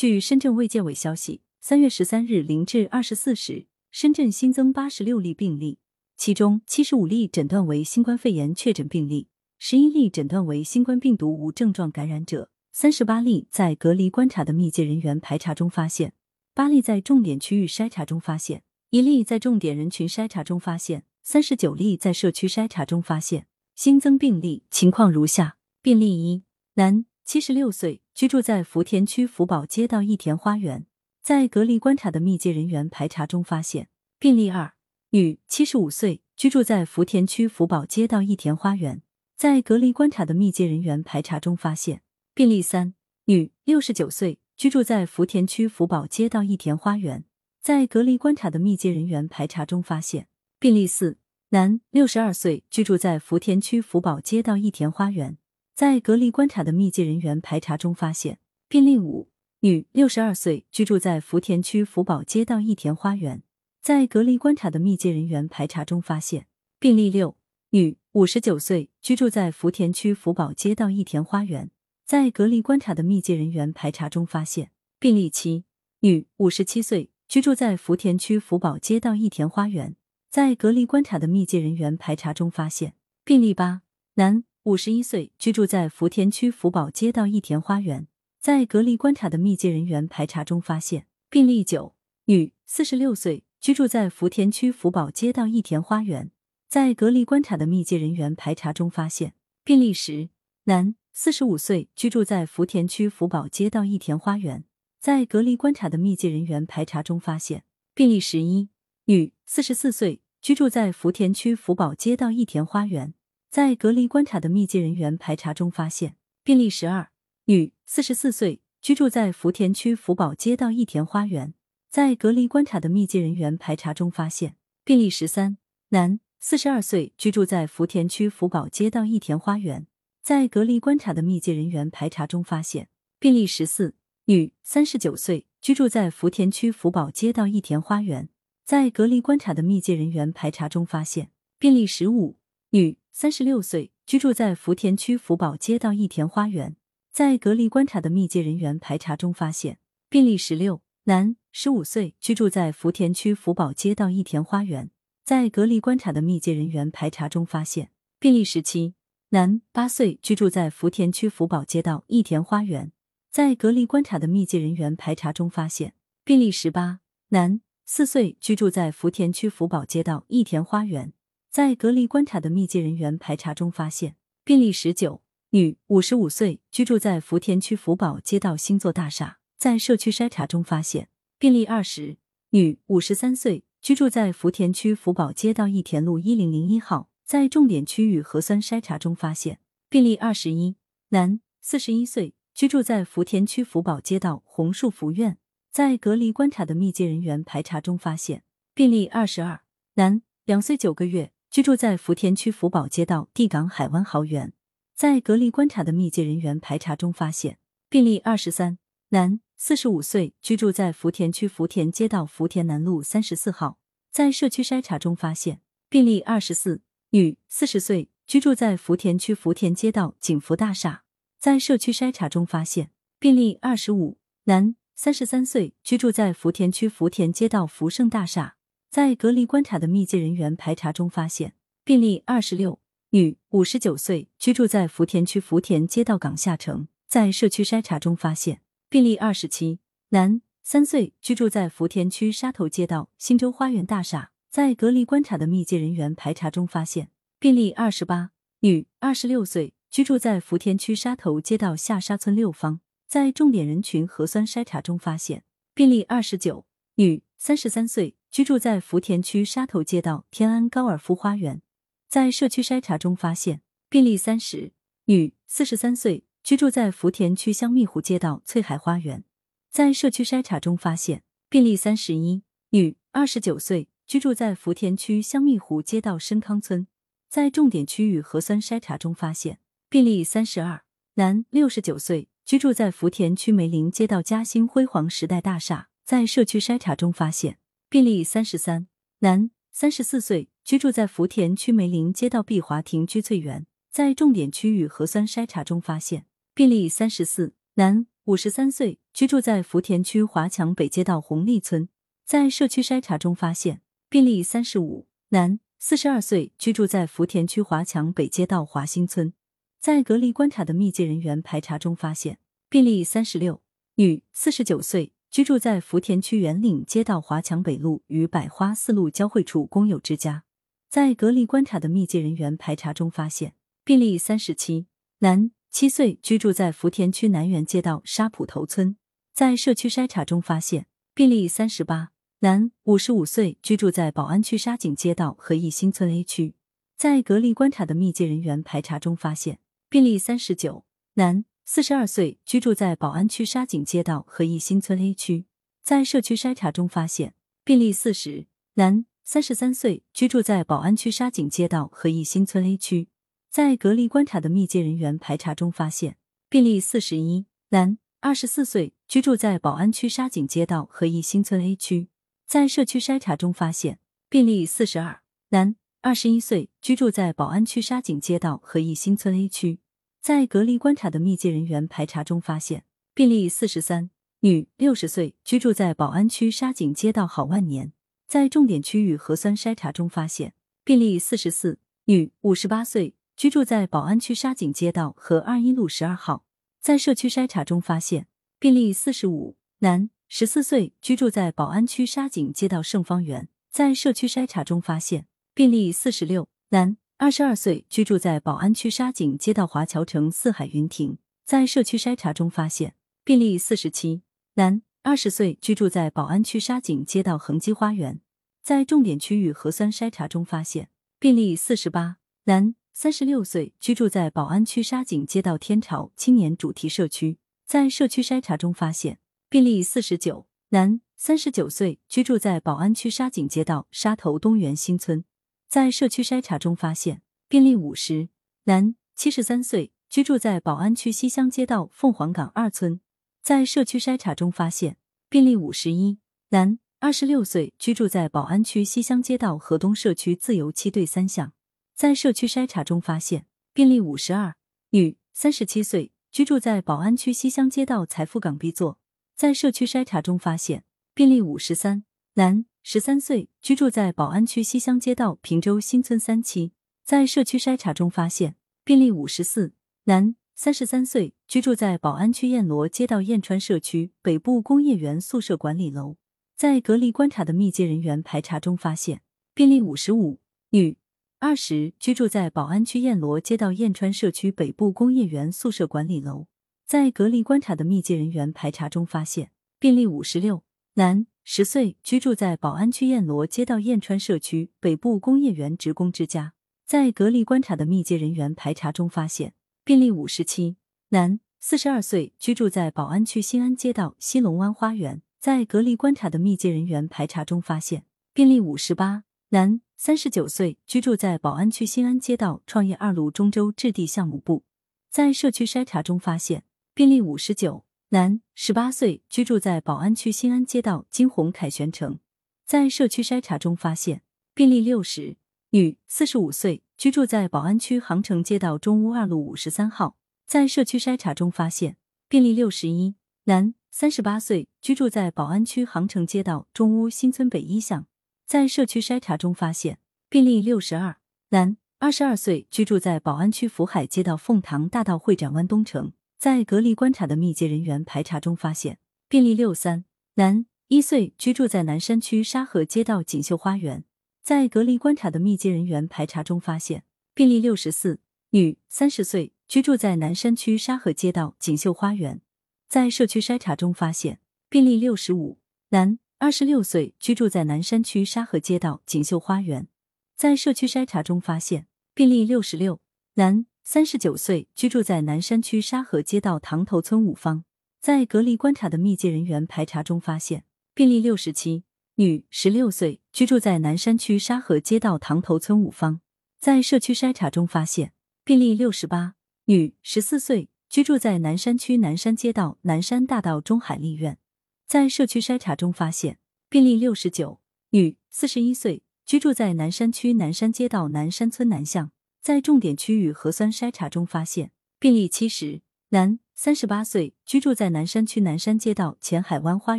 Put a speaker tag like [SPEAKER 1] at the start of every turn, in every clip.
[SPEAKER 1] 据深圳卫健委消息，三月十三日零至二十四时，深圳新增八十六例病例，其中七十五例诊断为新冠肺炎确诊病例，十一例诊断为新冠病毒无症状感染者，三十八例在隔离观察的密接人员排查中发现，八例在重点区域筛查中发现，一例在重点人群筛查中发现，三十九例在社区筛查中发现。新增病例情况如下：病例一，男，七十六岁，居住在福田区福宝街道益田花园，在隔离观察的密接人员排查中发现。病例二，女，七十五岁，居住在福田区福宝街道益田花园，在隔离观察的密接人员排查中发现。病例三，女，六十九岁，居住在福田区福宝街道益田花园，在隔离观察的密接人员排查中发现。病例四。男，六十二岁，居住在福田区福宝街道益田花园，在隔离观察的密接人员排查中发现。病例五，女，六十二岁，居住在福田区福宝街道益田花园，在隔离观察的密接人员排查中发现。病例六，女，五十九岁，居住在福田区福宝街道益田花园，在隔离观察的密接人员排查中发现。病例七，女，五十七岁，居住在福田区福宝街道益田花园。在隔离观察的密接人员排查中发现病例八，男，五十一岁，居住在福田区福宝街道益田花园。在隔离观察的密接人员排查中发现病例九，女，四十六岁，居住在福田区福宝街道益田花园。在隔离观察的密接人员排查中发现病例十，男，四十五岁，居住在福田区福宝街道益田花园。在隔离观察的密接人员排查中发现病例十一。女，四十四岁，居住在福田区福宝街道益田花园，在隔离观察的密接人员排查中发现病例十二。女，四十四岁，居住在福田区福宝街道益田花园，在隔离观察的密接人员排查中发现病例十三。男，四十二岁，居住在福田区福宝街道益田花园，在隔离观察的密接人员排查中发现病例十四。女，三十九岁，居住在福田区福宝街道益田花园。在隔离观察的密接人员排查中发现病例十五，女，三十六岁，居住在福田区福宝街道益田花园。在隔离观察的密接人员排查中发现病例十六，男，十五岁，居住在福田区福宝街道益田花园。在隔离观察的密接人员排查中发现病例十七，男，八岁，居住在福田区福宝街道益田花园。在隔离观察的密接人员排查中发现病例十八，男。四岁，居住在福田区福宝街道益田花园，在隔离观察的密接人员排查中发现病例十九，女，五十五岁，居住在福田区福宝街道星座大厦，在社区筛查中发现病例二十，女，五十三岁，居住在福田区福宝街道益田路一零零一号，在重点区域核酸筛查中发现病例二十一，男，四十一岁，居住在福田区福宝街道红树福苑。在隔离观察的密接人员排查中发现病例二十二，男，两岁九个月，居住在福田区福宝街道地港海湾豪园。在隔离观察的密接人员排查中发现病例二十三，男，四十五岁，居住在福田区福田街道福田南路三十四号。在社区筛查中发现病例二十四，女，四十岁，居住在福田区福田街道景福大厦。在社区筛查中发现病例二十五，男。三十三岁，居住在福田区福田街道福盛大厦，在隔离观察的密接人员排查中发现病例二十六，女，五十九岁，居住在福田区福田街道港下城，在社区筛查中发现病例二十七，男，三岁，居住在福田区沙头街道新洲花园大厦，在隔离观察的密接人员排查中发现病例二十八，女，二十六岁，居住在福田区沙头街道下沙村六方。在重点人群核酸筛查中发现病例二十九，女，三十三岁，居住在福田区沙头街道天安高尔夫花园。在社区筛查中发现病例三十，女，四十三岁，居住在福田区香蜜湖街道翠海花园。在社区筛查中发现病例三十一，女，二十九岁，居住在福田区香蜜湖街道深康村。在重点区域核酸筛查中发现病例三十二，男，六十九岁。居住在福田区梅林街道嘉兴辉煌时代大厦，在社区筛查中发现病例三十三，男，三十四岁，居住在福田区梅林街道碧华庭居翠园，在重点区域核酸筛查中发现。病例三十四，男，五十三岁，居住在福田区华强北街道红利村，在社区筛查中发现。病例三十五，男，四十二岁，居住在福田区华强北街道华兴村，在隔离观察的密接人员排查中发现。病例三十六，女，四十九岁，居住在福田区圆岭街道华强北路与百花四路交汇处公有之家，在隔离观察的密接人员排查中发现病例三十七，男。七岁，居住在福田区南园街道沙浦头村，在社区筛查中发现病例三十八，男，五十五岁，居住在宝安区沙井街道和义新村 A 区，在隔离观察的密接人员排查中发现病例三十九，男，四十二岁，居住在宝安区沙井街道和一新村 A 区，在社区筛查中发现病例四十，男，三十三岁，居住在宝安区沙井街道和一新村 A 区。在隔离观察的密接人员排查中发现病例四十一，男，二十四岁，居住在宝安区沙井街道和一新村 A 区。在社区筛查中发现病例四十二，男，二十一岁，居住在宝安区沙井街道和一新村 A 区。在隔离观察的密接人员排查中发现病例四十三，女，六十岁，居住在宝安区沙井街道好万年。在重点区域核酸筛查中发现病例四十四，女，五十八岁。居住在宝安区沙井街道和二一路十二号，在社区筛查中发现病例四十五，男，十四岁，居住在宝安区沙井街道盛芳园，在社区筛查中发现病例四十六，男，二十二岁，居住在宝安区沙井街道华侨城四海云亭，在社区筛查中发现病例四十七，男，二十岁，居住在宝安区沙井街道恒基花园，在重点区域核酸筛查中发现病例四十八，男。三十六岁，居住在宝安区沙井街道天朝青年主题社区，在社区筛查中发现病例四十九，男，三十九岁，居住在宝安区沙井街道沙头东园新村，在社区筛查中发现病例五十，男，七十三岁，居住在宝安区西乡街道凤凰岗二村，在社区筛查中发现病例五十一，男，二十六岁，居住在宝安区西乡街道河东社区自由七对三巷。在社区筛查中发现病例五十二，女，三十七岁，居住在宝安区西乡街道财富港 B 座。在社区筛查中发现病例五十三，男，十三岁，居住在宝安区西乡街道平洲新村三期。在社区筛查中发现病例五十四，男，三十三岁，居住在宝安区燕罗街道燕川社区北部工业园宿舍管理楼。在隔离观察的密接人员排查中发现病例五十五，女。二十居住在宝安区燕罗街道燕川社区北部工业园宿舍管理楼，在隔离观察的密接人员排查中发现病例五十六，男，十岁，居住在宝安区燕罗街道燕川社区北部工业园职工之家，在隔离观察的密接人员排查中发现病例五十七，男，四十二岁，居住在宝安区新安街道西龙湾花园，在隔离观察的密接人员排查中发现病例五十八，男。三十九岁，居住在宝安区新安街道创业二路中州置地项目部，在社区筛查中发现病例五十九，男，十八岁，居住在宝安区新安街道金鸿凯旋城，在社区筛查中发现病例六十，女，四十五岁，居住在宝安区杭城街道中屋二路五十三号，在社区筛查中发现病例六十一，男，三十八岁，居住在宝安区杭城街道中屋新村北一巷。在社区筛查中发现病例六十二，男，二十二岁，居住在宝安区福海街道凤塘大道会展湾东城。在隔离观察的密接人员排查中发现病例六三，男，一岁，居住在南山区沙河街道锦绣花园。在隔离观察的密接人员排查中发现病例六十四，女，三十岁，居住在南山区沙河街道锦绣花园。在社区筛查中发现病例六十五，男。二十六岁，居住在南山区沙河街道锦绣花园，在社区筛查中发现病例六十六，男，三十九岁，居住在南山区沙河街道塘头村五方，在隔离观察的密接人员排查中发现病例六十七，女，十六岁，居住在南山区沙河街道塘头村五方，在社区筛查中发现病例六十八，女，十四岁，居住在南山区南山街道南山大道中海丽苑。在社区筛查中发现病例六十九，女，四十一岁，居住在南山区南山街道南山村南巷。在重点区域核酸筛查中发现病例七十，男，三十八岁，居住在南山区南山街道前海湾花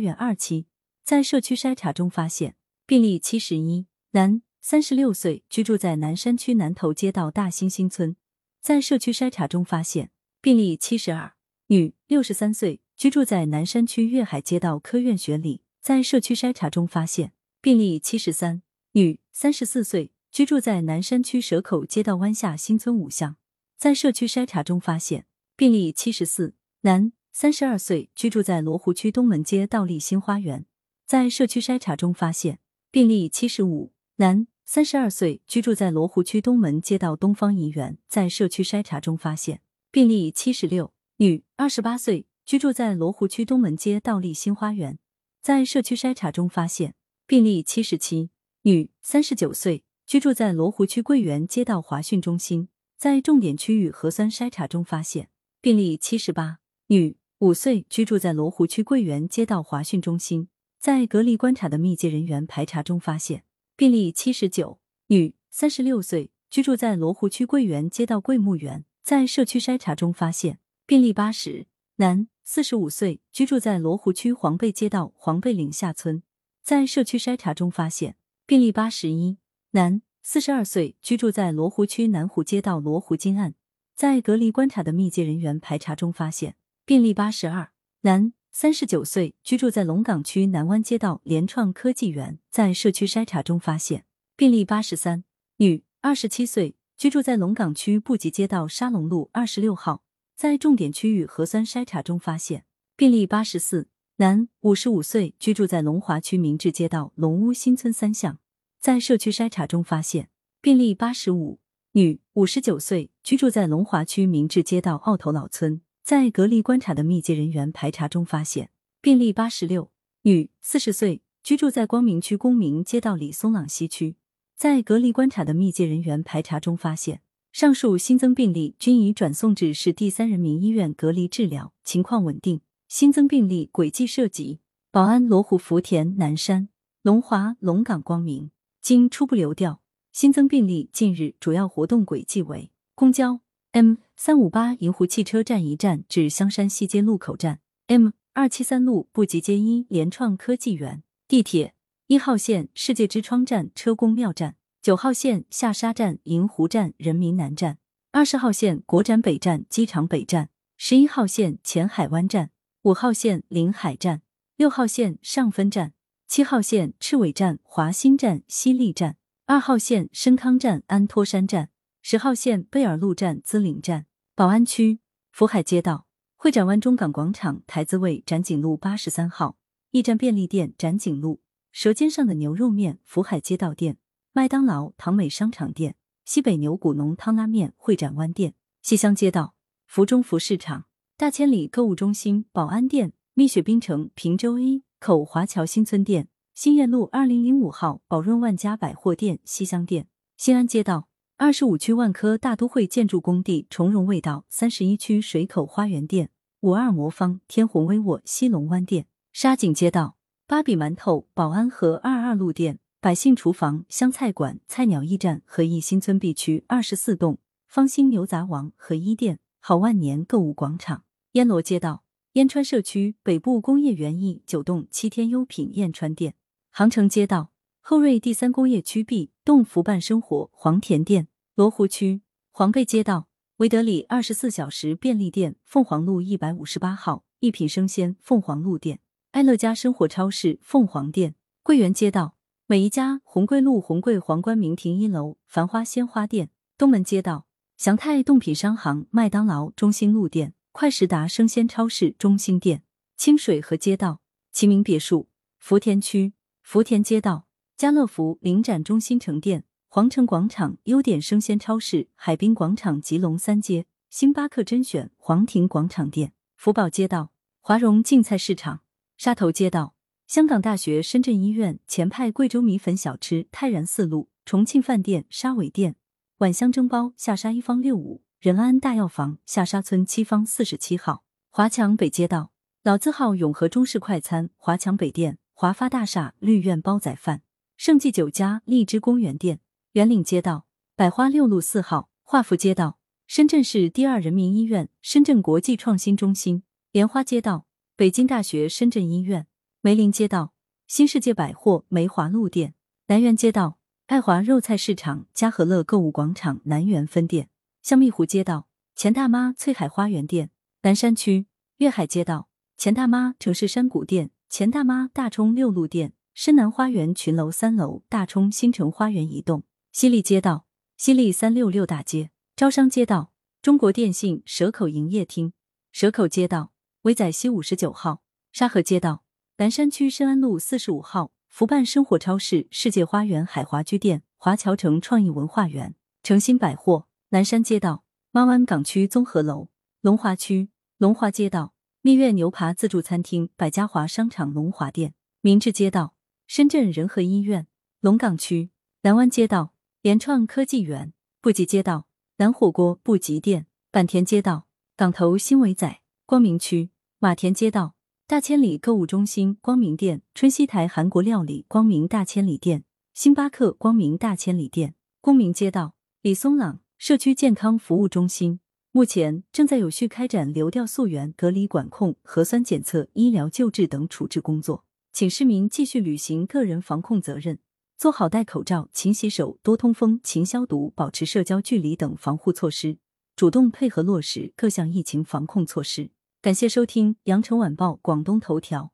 [SPEAKER 1] 园二期，在社区筛查中发现病例七十一，男，三十六岁，居住在南山区南头街道大兴新村，在社区筛查中发现病例七十二，女，六十三岁，居住在南山区粤海街道科院学里，在社区筛查中发现病例七十三，女，三十四岁。居住在南山区蛇口街道湾下新村五巷，在社区筛查中发现病例七十四，男，三十二岁，居住在罗湖区东门街道立新花园，在社区筛查中发现病例七十五，男，三十二岁，居住在罗湖区东门街道东方怡园，在社区筛查中发现病例七十六，女，二十八岁，居住在罗湖区东门街道立新花园，在社区筛查中发现病例七十七，女，三十九岁。居住在罗湖区桂园街道华讯中心，在重点区域核酸筛查中发现病例七十八，女，五岁，居住在罗湖区桂园街道华讯中心，在隔离观察的密接人员排查中发现病例七十九，女，三十六岁，居住在罗湖区桂园街道桂木园，在社区筛查中发现病例八十，男，四十五岁，居住在罗湖区黄贝街道黄贝岭下村，在社区筛查中发现病例八十一。男，四十二岁，居住在罗湖区南湖街道罗湖金岸，在隔离观察的密接人员排查中发现病例八十二。男，三十九岁，居住在龙岗区南湾街道联创科技园，在社区筛查中发现病例八十三。女，二十七岁，居住在龙岗区布吉街道沙龙路二十六号，在重点区域核酸筛查中发现病例八十四。男，五十五岁，居住在龙华区明治街道龙屋新村三巷。在社区筛查中发现病例八十五，女，五十九岁，居住在龙华区明治街道澳头老村。在隔离观察的密接人员排查中发现病例八十六，女，四十岁，居住在光明区公明街道李松朗西区。在隔离观察的密接人员排查中发现，上述新增病例均已转送至市第三人民医院隔离治疗，情况稳定。新增病例轨迹涉及：宝安、罗湖、福田、南山、龙华、龙岗、光明。经初步流调，新增病例近日主要活动轨迹为：公交 M 三五八银湖汽车站一站至香山西街路口站，M 二七三路布吉街一联创科技园；地铁一号线世界之窗站车公庙站，九号线下沙站银湖站人民南站，二十号线国展北站机场北站，十一号线前海湾站，五号线临海站，六号线上分站。七号线赤尾站、华新站、西丽站；二号线深康站、安托山站；十号线贝尔路站、资岭站。宝安区福海街道会展湾中港广场台子位展景路八十三号驿站便利店展景路舌尖上的牛肉面福海街道店麦当劳唐美商场店西北牛骨浓汤拉面会展湾店西乡街道福中福市场大千里购物中心宝安店蜜雪冰城平洲 A。口华侨新村店、新燕路二零零五号宝润万家百货店、西乡店、新安街道二十五区万科大都会建筑工地崇荣味道三十一区水口花园店、五二魔方天虹威沃西龙湾店、沙井街道芭比馒头宝安河二二路店、百姓厨房湘菜馆菜鸟驿站和义新村 B 区二十四栋方兴牛杂王和一店好万年购物广场、烟罗街道。燕川社区北部工业园艺九栋七天优品燕川店，杭城街道后瑞第三工业区 B 栋福办生活黄田店，罗湖区黄贝街道维德里二十四小时便利店凤凰路一百五十八号一品生鲜凤凰路店，爱乐家生活超市凤凰店，桂园街道每一家红桂路红桂皇冠名亭一楼繁花鲜花店，东门街道祥泰冻品商行麦当劳中心路店。快时达生鲜超市中心店、清水河街道齐名别墅、福田区福田街道家乐福领展中心城店、皇城广场优点生鲜超市、海滨广场吉隆三街、星巴克甄选皇庭广场店、福宝街道华荣竞菜市场、沙头街道香港大学深圳医院前派贵州米粉小吃泰然四路重庆饭店沙尾店晚香蒸包下沙一方六五。仁安大药房下沙村七方四十七号，华强北街道。老字号永和中式快餐华强北店，华发大厦绿苑煲仔饭，盛记酒家荔枝公园店，圆岭街道百花六路四号，华福街道深圳市第二人民医院、深圳国际创新中心、莲花街道、北京大学深圳医院、梅林街道、新世界百货梅华路店、南园街道、爱华肉菜市场嘉和乐购物广场南园分店、香蜜湖街道、钱大妈翠海花园店、南山区粤海街道、钱大妈城市山谷店、钱大妈大冲六路店、深南花园群楼三楼大冲新城花园一栋、西丽街道、西丽三六六大街、招商街道、中国电信蛇口营业厅、蛇口街道、威仔西五十九号、沙河街道、南山区深安路四十五号、福办生活超市、世界花园海华居店、华侨城创意文化园、诚心百货、南山街道、妈湾港区综合楼、龙华区龙华街道、蜜月牛扒自助餐厅、百家华商场龙华店、明治街道、深圳仁和医院、龙岗区南湾街道、联创科技园、布吉街道、南火锅布吉店、坂田街道、港头新围仔、光明区马田街道、大千里购物中心光明店、春熙台韩国料理光明大千里店、星巴克光明大千里店、公明街道、李松朗社区健康服务中心。目前正在有序开展流调溯源、隔离管控、核酸检测、医疗救治等处置工作，请市民继续履行个人防控责任，做好戴口罩、勤洗手、多通风、勤消毒、保持社交距离等防护措施，主动配合落实各项疫情防控措施。感谢收听羊城晚报广东头条。